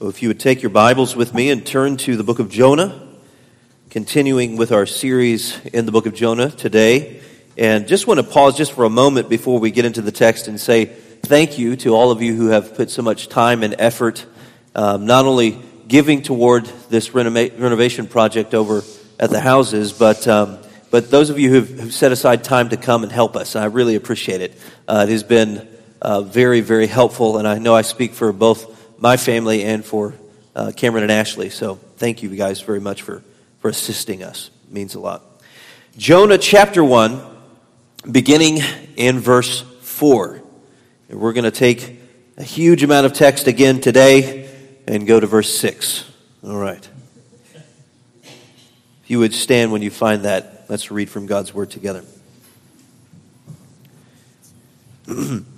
Well, if you would take your Bibles with me and turn to the book of Jonah, continuing with our series in the book of Jonah today. And just want to pause just for a moment before we get into the text and say thank you to all of you who have put so much time and effort, um, not only giving toward this renova- renovation project over at the houses, but um, but those of you who've, set aside time to come and help us. I really appreciate it. Uh, it has been uh, very, very helpful, and I know I speak for both my family and for uh, Cameron and Ashley. So thank you guys very much for, for assisting us. It means a lot. Jonah chapter 1, beginning in verse 4. And we're going to take a huge amount of text again today and go to verse 6. All right. If you would stand when you find that, let's read from God's word together.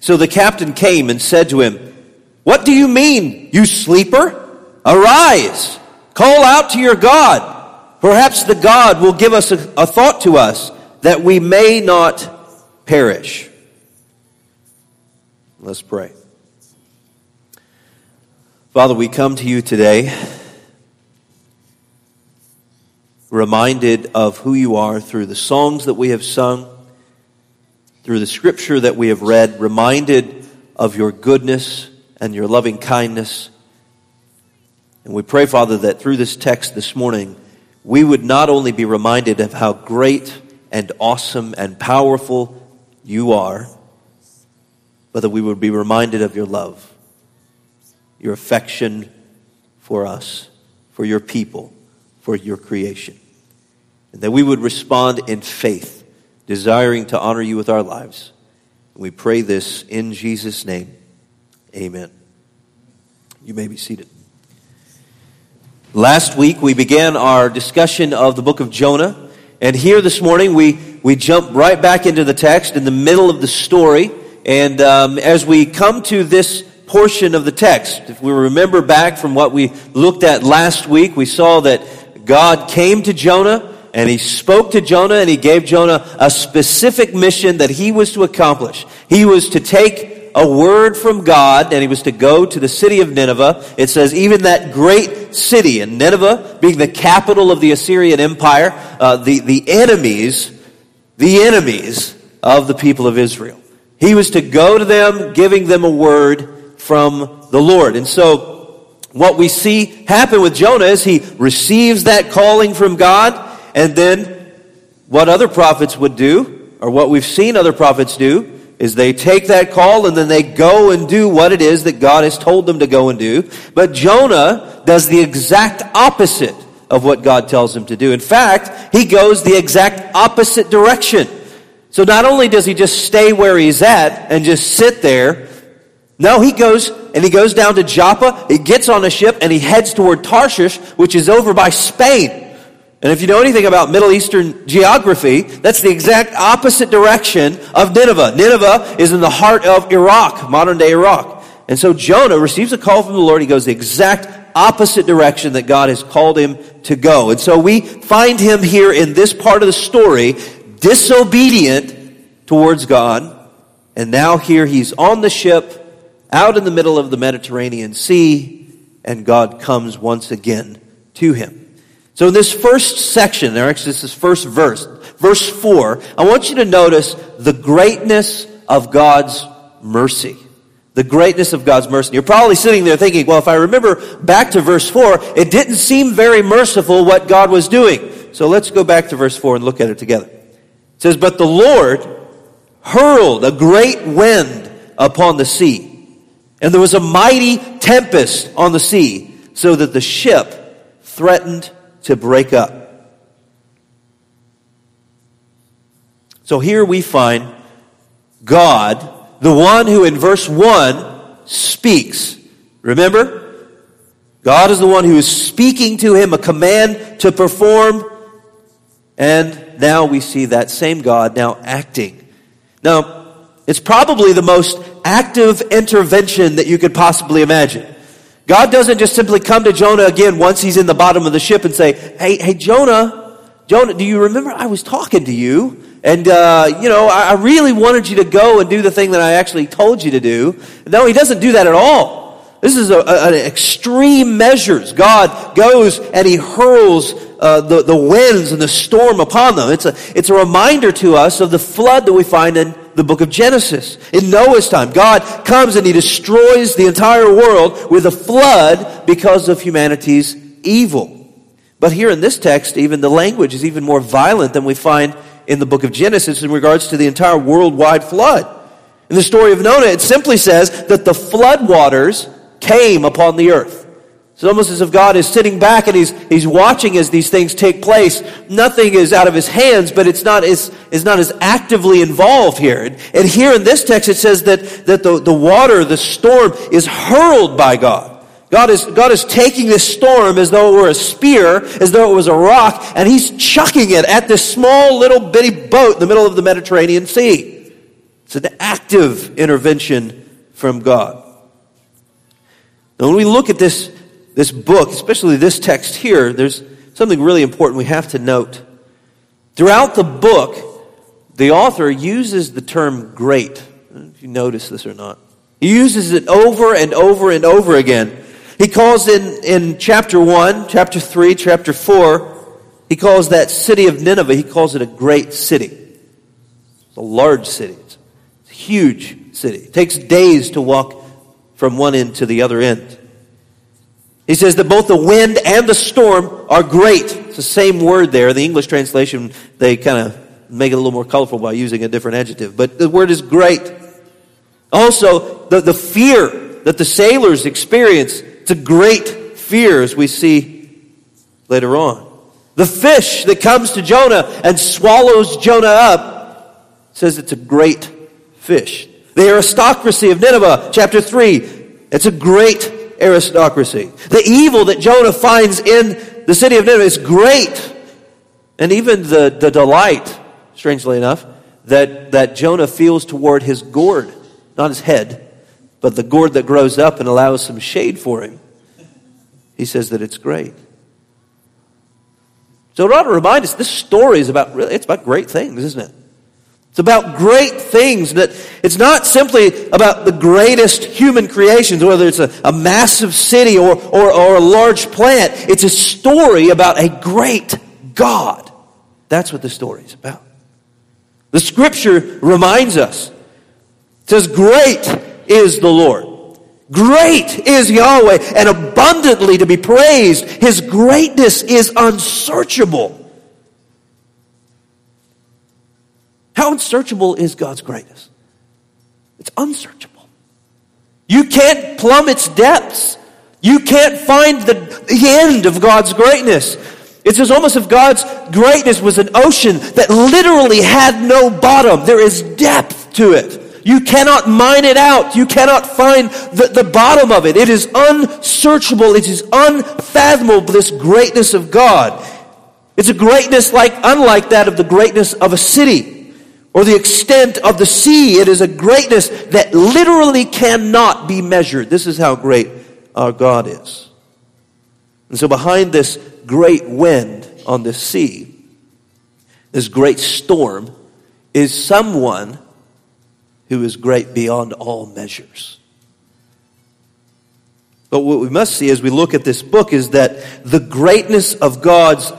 So the captain came and said to him, What do you mean, you sleeper? Arise, call out to your God. Perhaps the God will give us a, a thought to us that we may not perish. Let's pray. Father, we come to you today reminded of who you are through the songs that we have sung through the scripture that we have read, reminded of your goodness and your loving kindness. And we pray, Father, that through this text this morning, we would not only be reminded of how great and awesome and powerful you are, but that we would be reminded of your love, your affection for us, for your people, for your creation. And that we would respond in faith desiring to honor you with our lives. We pray this in Jesus' name. Amen. You may be seated. Last week we began our discussion of the book of Jonah. And here this morning we, we jump right back into the text in the middle of the story. And um, as we come to this portion of the text, if we remember back from what we looked at last week, we saw that God came to Jonah and he spoke to Jonah and he gave Jonah a specific mission that he was to accomplish. He was to take a word from God and he was to go to the city of Nineveh. It says, even that great city, and Nineveh being the capital of the Assyrian Empire, uh, the, the enemies, the enemies of the people of Israel. He was to go to them, giving them a word from the Lord. And so, what we see happen with Jonah is he receives that calling from God and then what other prophets would do, or what we've seen other prophets do, is they take that call and then they go and do what it is that God has told them to go and do. But Jonah does the exact opposite of what God tells him to do. In fact, he goes the exact opposite direction. So not only does he just stay where he's at and just sit there, no, he goes and he goes down to Joppa, he gets on a ship and he heads toward Tarshish, which is over by Spain. And if you know anything about Middle Eastern geography, that's the exact opposite direction of Nineveh. Nineveh is in the heart of Iraq, modern day Iraq. And so Jonah receives a call from the Lord. He goes the exact opposite direction that God has called him to go. And so we find him here in this part of the story, disobedient towards God. And now here he's on the ship out in the middle of the Mediterranean Sea, and God comes once again to him. So in this first section, there actually this first verse, verse 4, I want you to notice the greatness of God's mercy. The greatness of God's mercy. You're probably sitting there thinking, well, if I remember back to verse 4, it didn't seem very merciful what God was doing. So let's go back to verse 4 and look at it together. It says, But the Lord hurled a great wind upon the sea, and there was a mighty tempest on the sea, so that the ship threatened to break up. So here we find God the one who in verse 1 speaks. Remember? God is the one who is speaking to him a command to perform. And now we see that same God now acting. Now, it's probably the most active intervention that you could possibly imagine. God doesn't just simply come to Jonah again once he's in the bottom of the ship and say, Hey, hey, Jonah, Jonah, do you remember I was talking to you? And, uh, you know, I really wanted you to go and do the thing that I actually told you to do. No, he doesn't do that at all. This is an extreme measures. God goes and he hurls uh, the, the winds and the storm upon them. It's a, it's a reminder to us of the flood that we find in the book of Genesis. In Noah's time, God comes and he destroys the entire world with a flood because of humanity's evil. But here in this text, even the language is even more violent than we find in the book of Genesis in regards to the entire worldwide flood. In the story of Noah, it simply says that the flood waters came upon the earth. It's almost as if God is sitting back and he's, he's watching as these things take place. Nothing is out of his hands, but it's not as, is not as actively involved here. And, and here in this text, it says that, that the, the water, the storm, is hurled by God. God is, God is taking this storm as though it were a spear, as though it was a rock, and he's chucking it at this small little bitty boat in the middle of the Mediterranean Sea. It's an active intervention from God. Now, when we look at this, this book, especially this text here, there's something really important we have to note. Throughout the book, the author uses the term great. if you notice this or not. He uses it over and over and over again. He calls in, in chapter 1, chapter 3, chapter 4, he calls that city of Nineveh, he calls it a great city. It's a large city. It's a huge city. It takes days to walk from one end to the other end. He says that both the wind and the storm are great. It's the same word there. The English translation, they kind of make it a little more colorful by using a different adjective. But the word is great. Also, the, the fear that the sailors experience it's a great fear as we see later on. The fish that comes to Jonah and swallows Jonah up says it's a great fish. The aristocracy of Nineveh, chapter 3, it's a great aristocracy. The evil that Jonah finds in the city of Nineveh is great. And even the, the delight, strangely enough, that, that Jonah feels toward his gourd, not his head, but the gourd that grows up and allows some shade for him, he says that it's great. So it ought to remind us this story is about really it's about great things, isn't it? It's about great things that it's not simply about the greatest human creations, whether it's a, a massive city or, or, or a large plant. It's a story about a great God. That's what the story is about. The scripture reminds us. It says, Great is the Lord. Great is Yahweh and abundantly to be praised. His greatness is unsearchable. How unsearchable is God's greatness? It's unsearchable. You can't plumb its depths. You can't find the, the end of God's greatness. It's as almost if God's greatness was an ocean that literally had no bottom. There is depth to it. You cannot mine it out. You cannot find the, the bottom of it. It is unsearchable. It is unfathomable, this greatness of God. It's a greatness like, unlike that of the greatness of a city or the extent of the sea. It is a greatness that literally cannot be measured. This is how great our God is. And so behind this great wind on the sea, this great storm, is someone who is great beyond all measures. But what we must see as we look at this book is that the greatness of God's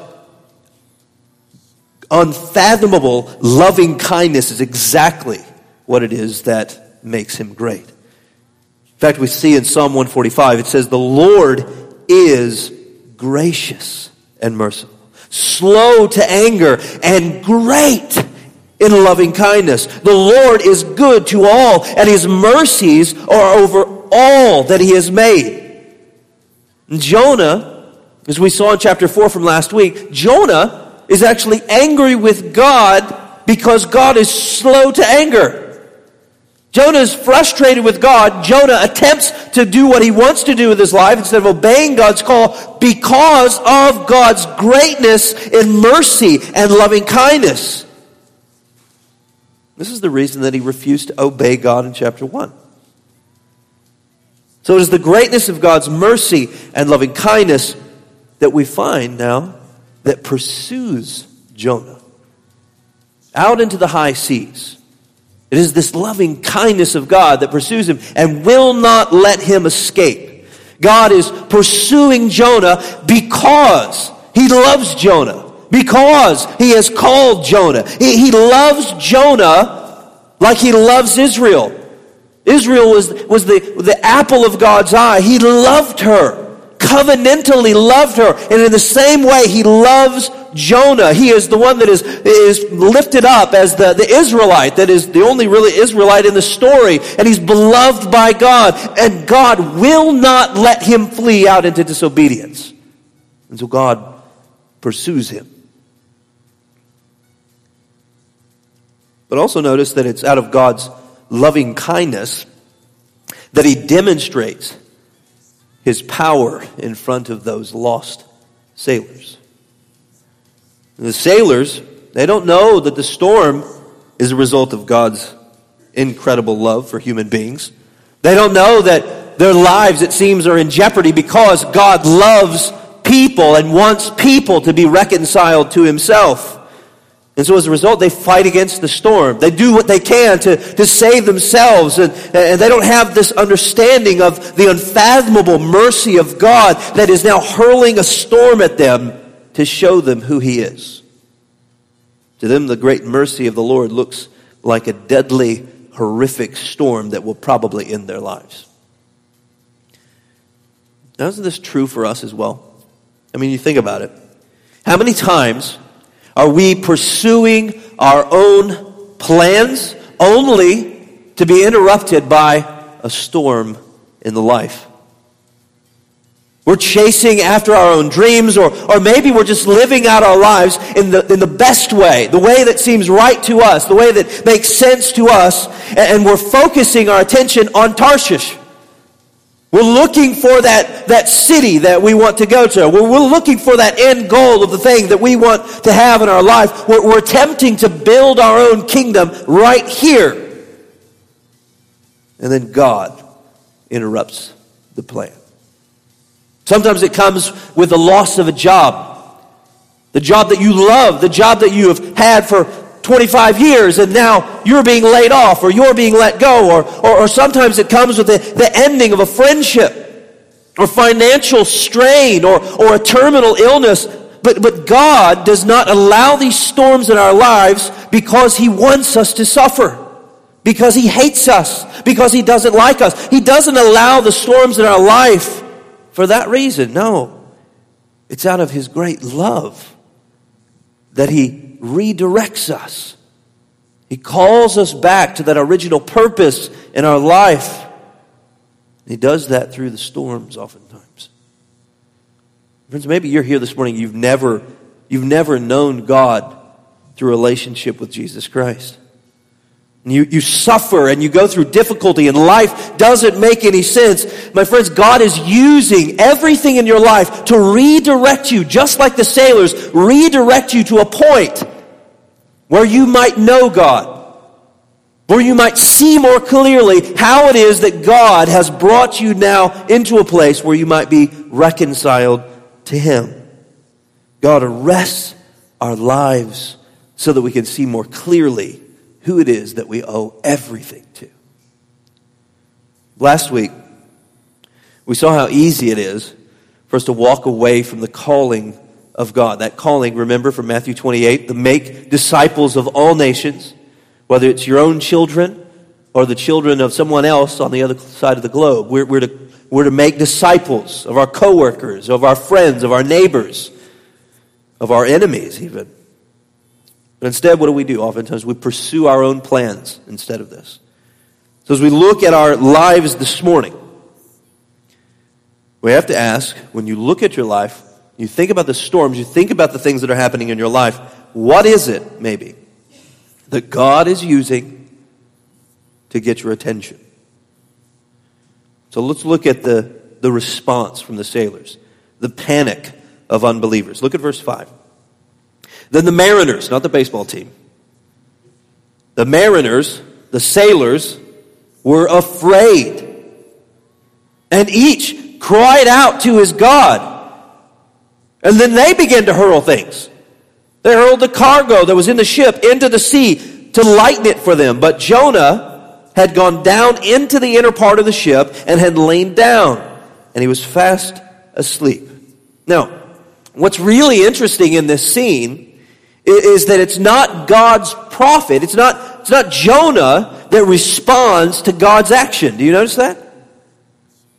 unfathomable loving kindness is exactly what it is that makes him great. In fact, we see in Psalm 145, it says, The Lord is gracious and merciful, slow to anger, and great in loving kindness. The Lord is good to all, and his mercies are over all that he has made. Jonah, as we saw in chapter 4 from last week, Jonah is actually angry with God because God is slow to anger. Jonah is frustrated with God. Jonah attempts to do what he wants to do with his life instead of obeying God's call because of God's greatness in mercy and loving kindness. This is the reason that he refused to obey God in chapter 1. So it is the greatness of God's mercy and loving kindness that we find now that pursues Jonah out into the high seas. It is this loving kindness of God that pursues him and will not let him escape. God is pursuing Jonah because he loves Jonah, because he has called Jonah. He, he loves Jonah like he loves Israel. Israel was, was the, the apple of God's eye. He loved her covenantally loved her. And in the same way, he loves Jonah. He is the one that is, is lifted up as the, the Israelite, that is the only really Israelite in the story. And he's beloved by God. And God will not let him flee out into disobedience. And so God pursues him. But also notice that it's out of God's loving kindness that he demonstrates his power in front of those lost sailors. The sailors, they don't know that the storm is a result of God's incredible love for human beings. They don't know that their lives, it seems, are in jeopardy because God loves people and wants people to be reconciled to himself. And so as a result, they fight against the storm. They do what they can to, to save themselves. And, and they don't have this understanding of the unfathomable mercy of God that is now hurling a storm at them to show them who He is. To them, the great mercy of the Lord looks like a deadly, horrific storm that will probably end their lives. Now, isn't this true for us as well? I mean, you think about it. How many times are we pursuing our own plans only to be interrupted by a storm in the life? We're chasing after our own dreams, or, or maybe we're just living out our lives in the, in the best way, the way that seems right to us, the way that makes sense to us, and, and we're focusing our attention on Tarshish. We're looking for that, that city that we want to go to. We're, we're looking for that end goal of the thing that we want to have in our life. We're, we're attempting to build our own kingdom right here. And then God interrupts the plan. Sometimes it comes with the loss of a job. The job that you love, the job that you have had for 25 years and now you're being laid off or you're being let go or, or, or sometimes it comes with the, the ending of a friendship or financial strain or, or a terminal illness. But, but God does not allow these storms in our lives because He wants us to suffer. Because He hates us. Because He doesn't like us. He doesn't allow the storms in our life for that reason. No. It's out of His great love that He redirects us. He calls us back to that original purpose in our life. He does that through the storms oftentimes. Friends, maybe you're here this morning, you've never, you've never known God through relationship with Jesus Christ. You, you suffer and you go through difficulty and life doesn't make any sense. My friends, God is using everything in your life to redirect you, just like the sailors, redirect you to a point where you might know God, where you might see more clearly how it is that God has brought you now into a place where you might be reconciled to Him. God arrests our lives so that we can see more clearly who it is that we owe everything to. Last week, we saw how easy it is for us to walk away from the calling of God. That calling, remember from Matthew 28, to make disciples of all nations, whether it's your own children or the children of someone else on the other side of the globe. We're, we're, to, we're to make disciples of our coworkers, of our friends, of our neighbors, of our enemies, even. But instead, what do we do? Oftentimes, we pursue our own plans instead of this. So, as we look at our lives this morning, we have to ask when you look at your life, you think about the storms, you think about the things that are happening in your life, what is it, maybe, that God is using to get your attention. So let's look at the, the response from the sailors, the panic of unbelievers. Look at verse 5. Then the mariners, not the baseball team, the mariners, the sailors, were afraid. And each cried out to his God. And then they began to hurl things. They hurled the cargo that was in the ship into the sea to lighten it for them. But Jonah had gone down into the inner part of the ship and had lain down, and he was fast asleep. Now, what's really interesting in this scene is that it's not God's prophet, it's not, it's not Jonah that responds to God's action. Do you notice that?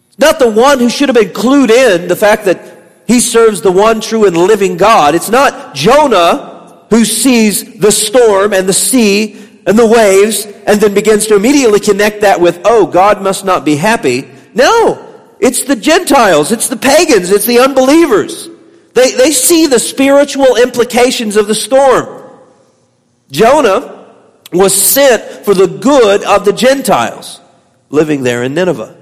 It's not the one who should have been clued in the fact that he serves the one true and living God. It's not Jonah who sees the storm and the sea and the waves and then begins to immediately connect that with, oh, God must not be happy. No, it's the Gentiles, it's the pagans, it's the unbelievers. They, they see the spiritual implications of the storm. Jonah was sent for the good of the Gentiles living there in Nineveh.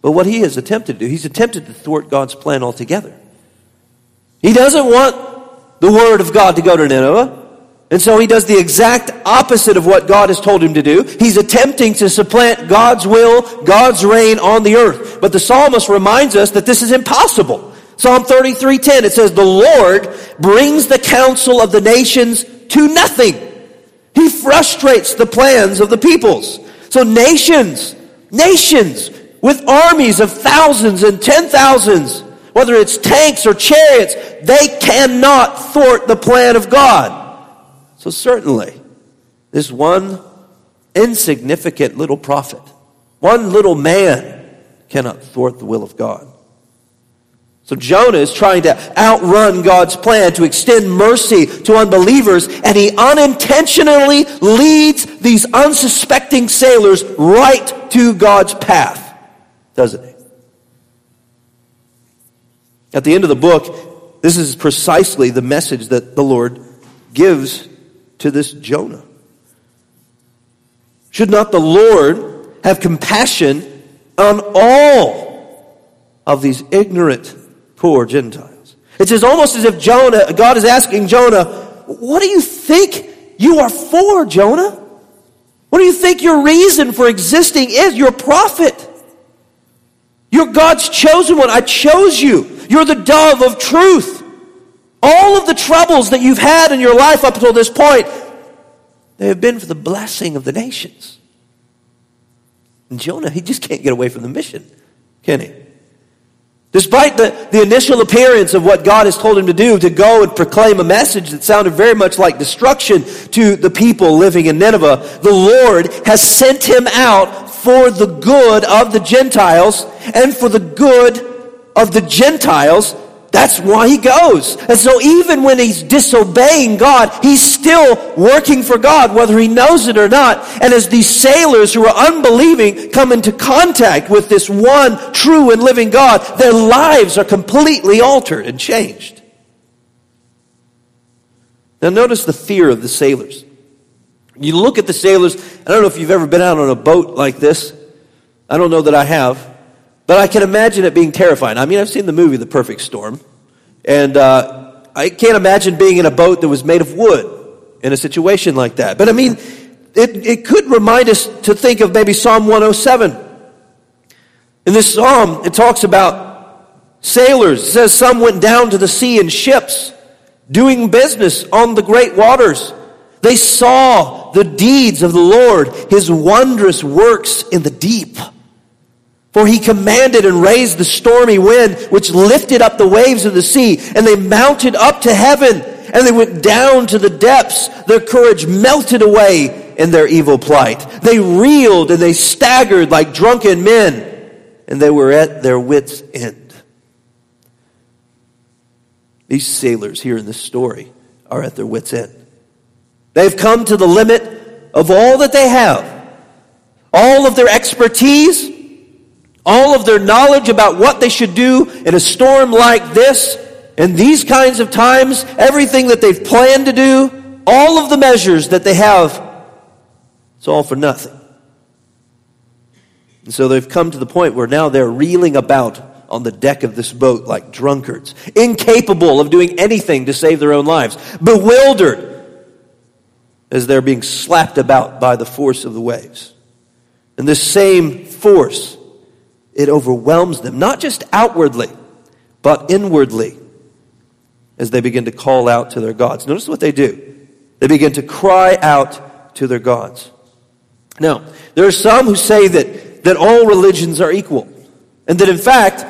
But what he has attempted to do, he's attempted to thwart God's plan altogether. He doesn't want the word of God to go to Nineveh. And so he does the exact opposite of what God has told him to do. He's attempting to supplant God's will, God's reign on the earth. But the psalmist reminds us that this is impossible. Psalm 33:10 it says the Lord brings the counsel of the nations to nothing. He frustrates the plans of the peoples. So nations, nations with armies of thousands and ten thousands, whether it's tanks or chariots, they cannot thwart the plan of God. So certainly, this one insignificant little prophet, one little man cannot thwart the will of God. So Jonah is trying to outrun God's plan to extend mercy to unbelievers, and he unintentionally leads these unsuspecting sailors right to God's path doesn't he? At the end of the book, this is precisely the message that the Lord gives to this Jonah. Should not the Lord have compassion on all of these ignorant, poor Gentiles? It's as almost as if Jonah, God is asking Jonah, what do you think you are for, Jonah? What do you think your reason for existing is? You're a prophet. You're God's chosen one. I chose you. You're the dove of truth. All of the troubles that you've had in your life up until this point, they have been for the blessing of the nations. And Jonah, he just can't get away from the mission, can he? Despite the, the initial appearance of what God has told him to do, to go and proclaim a message that sounded very much like destruction to the people living in Nineveh, the Lord has sent him out for the good of the Gentiles and for the good of the Gentiles. That's why he goes. And so even when he's disobeying God, he's still working for God, whether he knows it or not. And as these sailors who are unbelieving come into contact with this one true and living God, their lives are completely altered and changed. Now notice the fear of the sailors. You look at the sailors, I don't know if you've ever been out on a boat like this. I don't know that I have. But I can imagine it being terrifying. I mean, I've seen the movie The Perfect Storm. And uh, I can't imagine being in a boat that was made of wood in a situation like that. But I mean, it, it could remind us to think of maybe Psalm 107. In this psalm, it talks about sailors. It says some went down to the sea in ships, doing business on the great waters. They saw the deeds of the Lord, his wondrous works in the deep. For he commanded and raised the stormy wind, which lifted up the waves of the sea, and they mounted up to heaven, and they went down to the depths. Their courage melted away in their evil plight. They reeled and they staggered like drunken men, and they were at their wits' end. These sailors here in this story are at their wits' end. They've come to the limit of all that they have, all of their expertise, all of their knowledge about what they should do in a storm like this, in these kinds of times, everything that they've planned to do, all of the measures that they have, it's all for nothing. And so they've come to the point where now they're reeling about on the deck of this boat like drunkards, incapable of doing anything to save their own lives, bewildered as they're being slapped about by the force of the waves. And this same force, it overwhelms them, not just outwardly, but inwardly, as they begin to call out to their gods. Notice what they do. They begin to cry out to their gods. Now, there are some who say that that all religions are equal. And that in fact,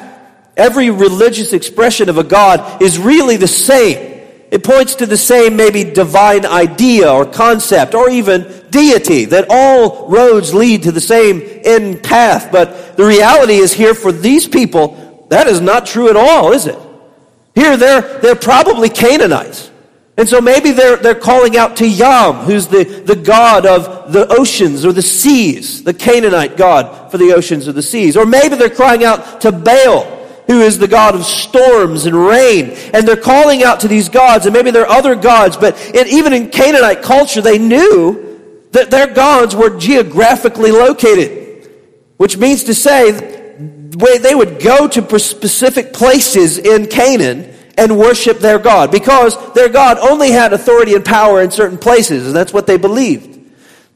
every religious expression of a God is really the same. It points to the same maybe divine idea or concept or even deity, that all roads lead to the same end path. But the reality is here for these people, that is not true at all, is it? Here they're, they're probably Canaanites. And so maybe they're, they're calling out to Yam, who's the, the god of the oceans or the seas, the Canaanite god for the oceans or the seas. Or maybe they're crying out to Baal, who is the god of storms and rain. And they're calling out to these gods, and maybe there are other gods, but even in Canaanite culture, they knew that their gods were geographically located, which means to say, they would go to specific places in Canaan and worship their God because their God only had authority and power in certain places, and that's what they believed.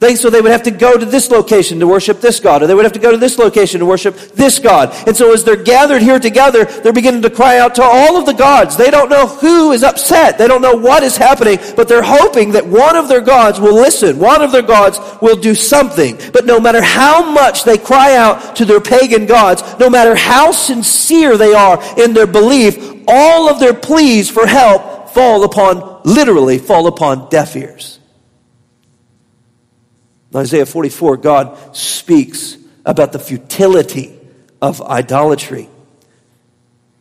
They, so they would have to go to this location to worship this God, or they would have to go to this location to worship this God. And so as they're gathered here together, they're beginning to cry out to all of the gods. They don't know who is upset. They don't know what is happening, but they're hoping that one of their gods will listen. One of their gods will do something. But no matter how much they cry out to their pagan gods, no matter how sincere they are in their belief, all of their pleas for help fall upon, literally fall upon deaf ears. In Isaiah 44, God speaks about the futility of idolatry.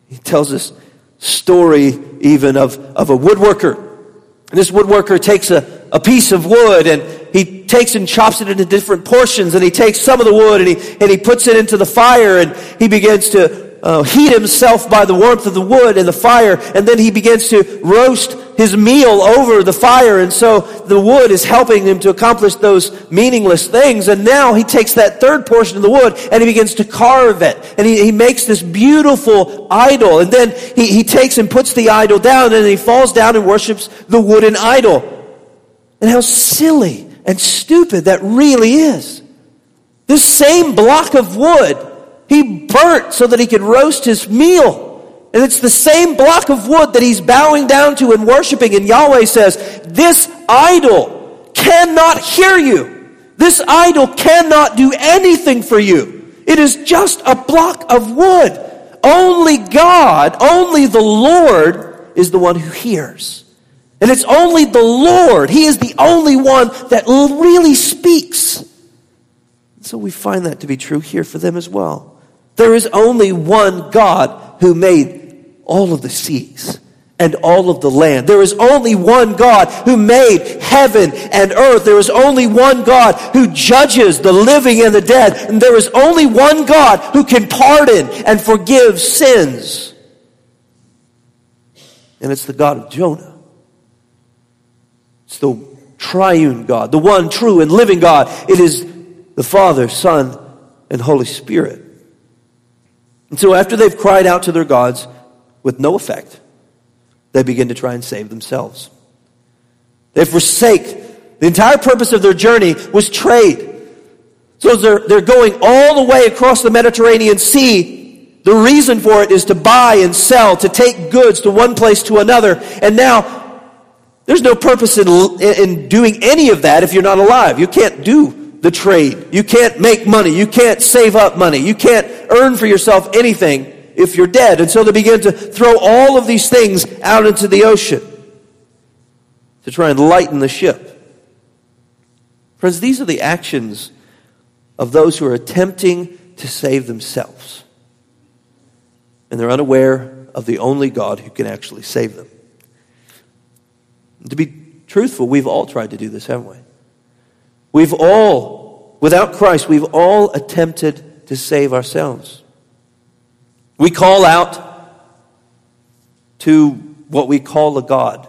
He tells us story even of, of a woodworker. And this woodworker takes a, a piece of wood and he takes and chops it into different portions and he takes some of the wood and he, and he puts it into the fire and he begins to uh, heat himself by the warmth of the wood and the fire, and then he begins to roast his meal over the fire, and so the wood is helping him to accomplish those meaningless things. And now he takes that third portion of the wood and he begins to carve it, and he, he makes this beautiful idol. And then he, he takes and puts the idol down, and he falls down and worships the wooden idol. And how silly and stupid that really is. This same block of wood he burnt so that he could roast his meal. And it's the same block of wood that he's bowing down to and worshiping. And Yahweh says, This idol cannot hear you. This idol cannot do anything for you. It is just a block of wood. Only God, only the Lord is the one who hears. And it's only the Lord. He is the only one that really speaks. So we find that to be true here for them as well. There is only one God who made all of the seas and all of the land. There is only one God who made heaven and earth. There is only one God who judges the living and the dead. And there is only one God who can pardon and forgive sins. And it's the God of Jonah. It's the triune God, the one true and living God. It is the Father, Son, and Holy Spirit. And so after they've cried out to their gods with no effect, they begin to try and save themselves. They forsake. The entire purpose of their journey was trade. So they're, they're going all the way across the Mediterranean Sea. The reason for it is to buy and sell, to take goods to one place to another. And now, there's no purpose in, in doing any of that if you're not alive. You can't do the trade. You can't make money. You can't save up money. You can't earn for yourself anything if you're dead. And so they begin to throw all of these things out into the ocean to try and lighten the ship. Friends, these are the actions of those who are attempting to save themselves. And they're unaware of the only God who can actually save them. To be truthful, we've all tried to do this, haven't we? We've all, without Christ, we've all attempted to save ourselves. We call out to what we call a God.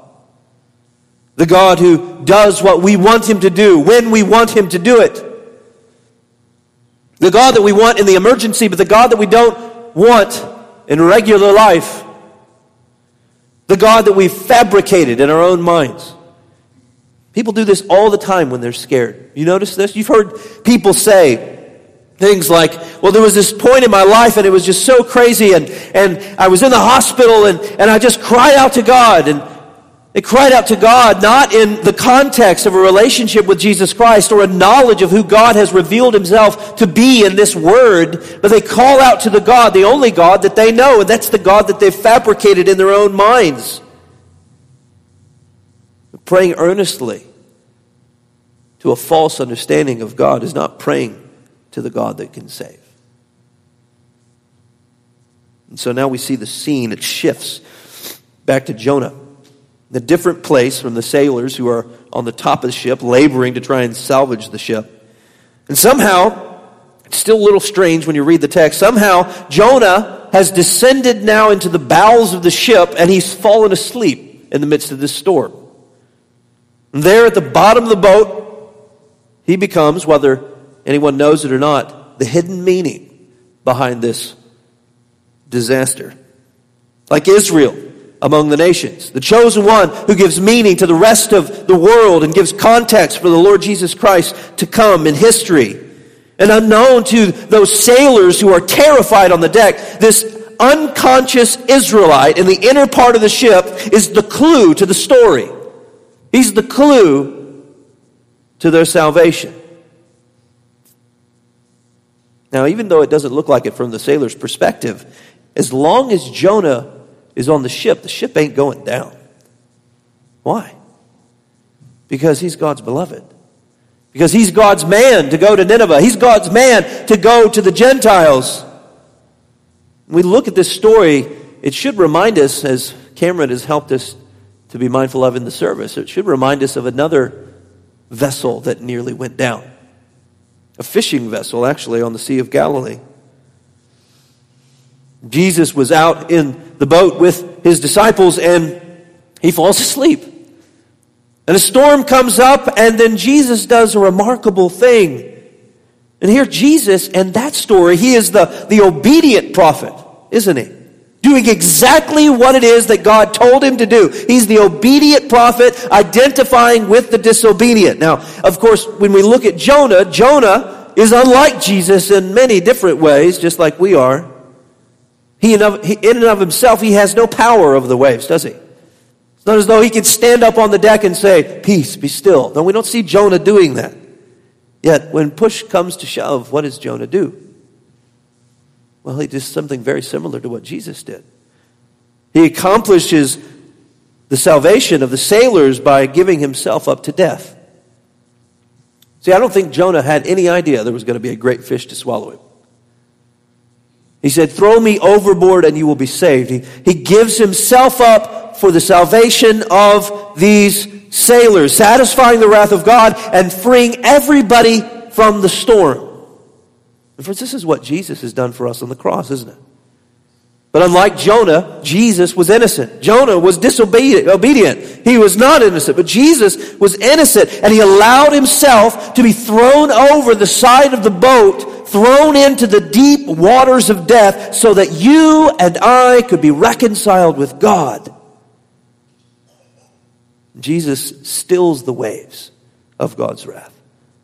The God who does what we want him to do, when we want him to do it. The God that we want in the emergency, but the God that we don't want in regular life. The God that we've fabricated in our own minds. People do this all the time when they're scared. You notice this? You've heard people say, Things like, well, there was this point in my life and it was just so crazy and, and I was in the hospital and, and I just cried out to God and they cried out to God not in the context of a relationship with Jesus Christ or a knowledge of who God has revealed himself to be in this word, but they call out to the God, the only God that they know, and that's the God that they've fabricated in their own minds. Praying earnestly to a false understanding of God is not praying to the God that can save. And so now we see the scene, it shifts back to Jonah the different place from the sailors who are on the top of the ship, laboring to try and salvage the ship. And somehow, it's still a little strange when you read the text, somehow Jonah has descended now into the bowels of the ship and he's fallen asleep in the midst of this storm. And there at the bottom of the boat, he becomes, whether anyone knows it or not, the hidden meaning behind this disaster. Like Israel, among the nations. The chosen one who gives meaning to the rest of the world and gives context for the Lord Jesus Christ to come in history. And unknown to those sailors who are terrified on the deck, this unconscious Israelite in the inner part of the ship is the clue to the story. He's the clue to their salvation. Now, even though it doesn't look like it from the sailor's perspective, as long as Jonah is on the ship, the ship ain't going down. Why? Because he's God's beloved. Because he's God's man to go to Nineveh. He's God's man to go to the Gentiles. When we look at this story, it should remind us, as Cameron has helped us to be mindful of in the service, it should remind us of another vessel that nearly went down. A fishing vessel, actually, on the Sea of Galilee. Jesus was out in the boat with his disciples and he falls asleep. And a storm comes up, and then Jesus does a remarkable thing. And here, Jesus, and that story, he is the, the obedient prophet, isn't he? Doing exactly what it is that God told him to do. He's the obedient prophet identifying with the disobedient. Now, of course, when we look at Jonah, Jonah is unlike Jesus in many different ways, just like we are. He in, of, he, in and of himself, he has no power over the waves, does he? It's not as though he could stand up on the deck and say, Peace, be still. No, we don't see Jonah doing that. Yet, when push comes to shove, what does Jonah do? Well, he does something very similar to what Jesus did. He accomplishes the salvation of the sailors by giving himself up to death. See, I don't think Jonah had any idea there was going to be a great fish to swallow him. He said, Throw me overboard and you will be saved. He, he gives himself up for the salvation of these sailors, satisfying the wrath of God and freeing everybody from the storm. And friends, this is what Jesus has done for us on the cross, isn't it? But unlike Jonah, Jesus was innocent. Jonah was disobedient. Obedient. He was not innocent, but Jesus was innocent, and he allowed himself to be thrown over the side of the boat thrown into the deep waters of death so that you and I could be reconciled with God. Jesus stills the waves of God's wrath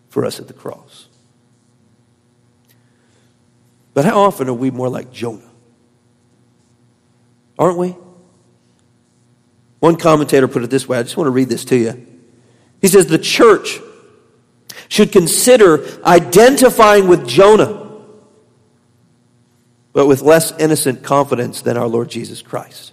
for us at the cross. But how often are we more like Jonah? Aren't we? One commentator put it this way. I just want to read this to you. He says, The church should consider identifying with Jonah, but with less innocent confidence than our Lord Jesus Christ.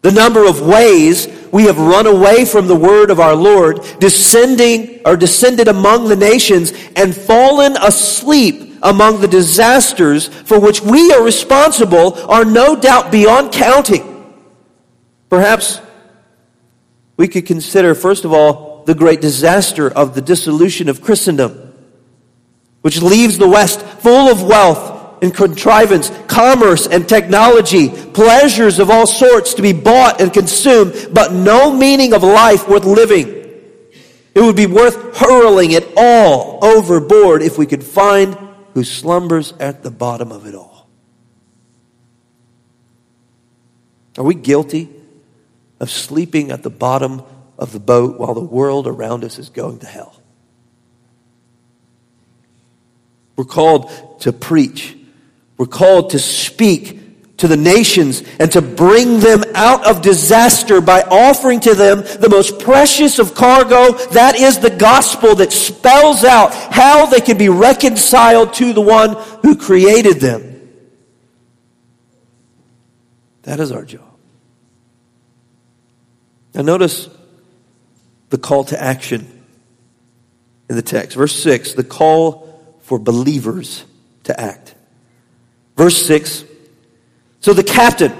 The number of ways we have run away from the word of our Lord, descending or descended among the nations and fallen asleep among the disasters for which we are responsible are no doubt beyond counting. Perhaps we could consider, first of all, the great disaster of the dissolution of Christendom, which leaves the West full of wealth and contrivance, commerce and technology, pleasures of all sorts to be bought and consumed, but no meaning of life worth living. It would be worth hurling it all overboard if we could find who slumbers at the bottom of it all. Are we guilty of sleeping at the bottom of the boat while the world around us is going to hell? We're called to preach. We're called to speak to the nations and to bring them out of disaster by offering to them the most precious of cargo. That is the gospel that spells out how they can be reconciled to the one who created them. That is our job. Now, notice the call to action in the text. Verse 6 the call for believers to act. Verse 6 so the captain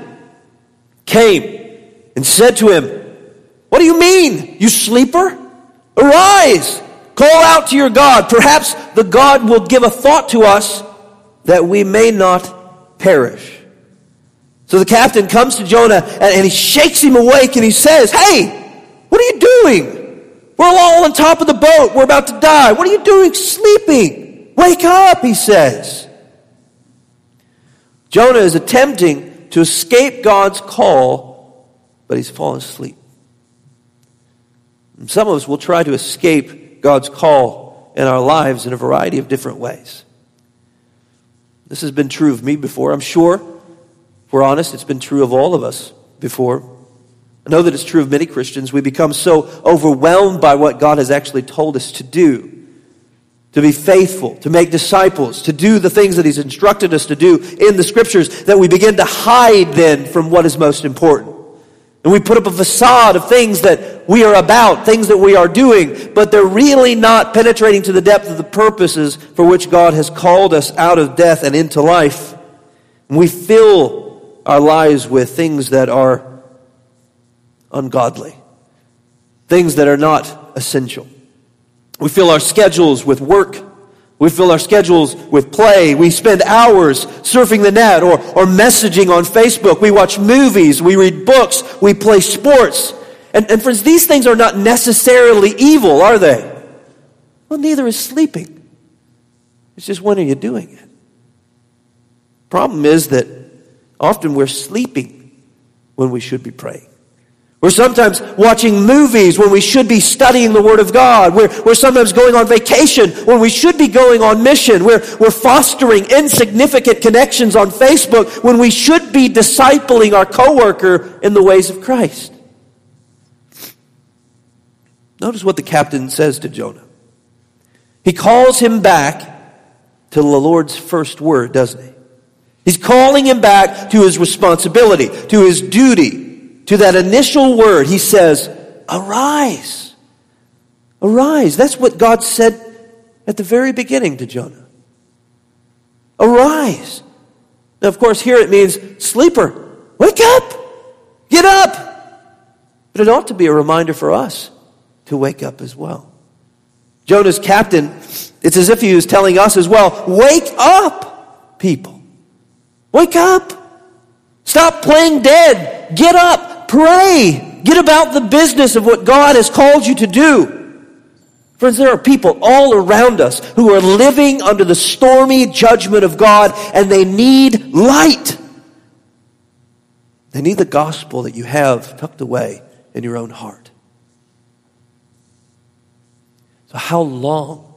came and said to him, What do you mean, you sleeper? Arise, call out to your God. Perhaps the God will give a thought to us that we may not perish. So the captain comes to Jonah and he shakes him awake and he says, Hey, what are you doing? We're all on top of the boat. We're about to die. What are you doing sleeping? Wake up, he says. Jonah is attempting to escape God's call, but he's fallen asleep. And some of us will try to escape God's call in our lives in a variety of different ways. This has been true of me before. I'm sure, if we're honest, it's been true of all of us before. I know that it's true of many Christians. We become so overwhelmed by what God has actually told us to do to be faithful, to make disciples, to do the things that He's instructed us to do in the Scriptures, that we begin to hide then from what is most important. And we put up a facade of things that we are about, things that we are doing, but they're really not penetrating to the depth of the purposes for which God has called us out of death and into life. And we fill our lives with things that are ungodly, things that are not essential. We fill our schedules with work. We fill our schedules with play. We spend hours surfing the net or, or messaging on Facebook. We watch movies. We read books. We play sports. And, and friends, these things are not necessarily evil, are they? Well, neither is sleeping. It's just when are you doing it? Problem is that often we're sleeping when we should be praying. We're sometimes watching movies when we should be studying the Word of God. We're, we're sometimes going on vacation when we should be going on mission. We're, we're fostering insignificant connections on Facebook when we should be discipling our coworker in the ways of Christ. Notice what the captain says to Jonah. He calls him back to the Lord's first word, doesn't he? He's calling him back to his responsibility, to his duty to that initial word, he says, Arise. Arise. That's what God said at the very beginning to Jonah. Arise. Now, of course, here it means sleeper. Wake up. Get up. But it ought to be a reminder for us to wake up as well. Jonah's captain, it's as if he was telling us as well wake up, people. Wake up. Stop playing dead. Get up. Pray. Get about the business of what God has called you to do. Friends, there are people all around us who are living under the stormy judgment of God and they need light. They need the gospel that you have tucked away in your own heart. So, how long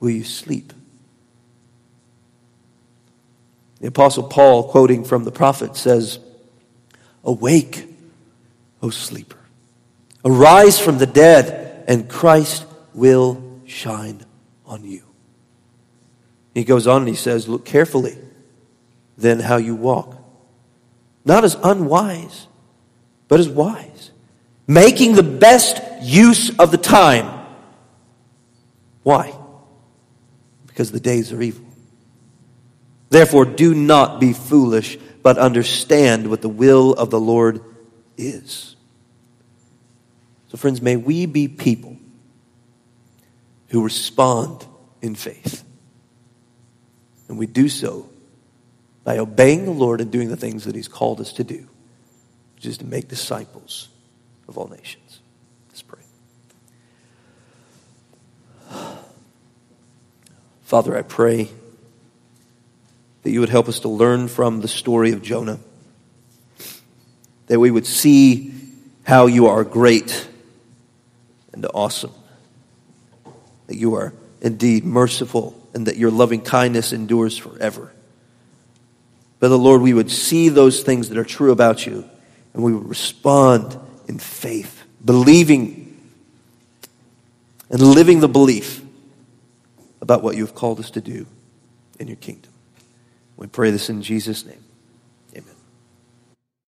will you sleep? The Apostle Paul, quoting from the prophet, says, Awake, O sleeper. Arise from the dead, and Christ will shine on you. He goes on and he says, Look carefully then how you walk. Not as unwise, but as wise, making the best use of the time. Why? Because the days are evil. Therefore, do not be foolish, but understand what the will of the Lord is. So, friends, may we be people who respond in faith. And we do so by obeying the Lord and doing the things that He's called us to do, which is to make disciples of all nations. Let's pray. Father, I pray that you would help us to learn from the story of Jonah. That we would see how you are great and awesome. That you are indeed merciful and that your loving kindness endures forever. But the Lord, we would see those things that are true about you and we would respond in faith, believing and living the belief about what you have called us to do in your kingdom. We pray this in Jesus' name.